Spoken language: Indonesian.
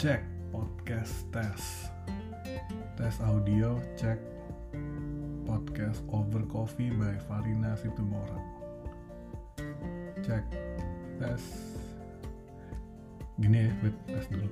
cek podcast tes. Tes audio cek podcast over coffee by Farina Situmorang. Cek tes. Gini ya wait tes dulu.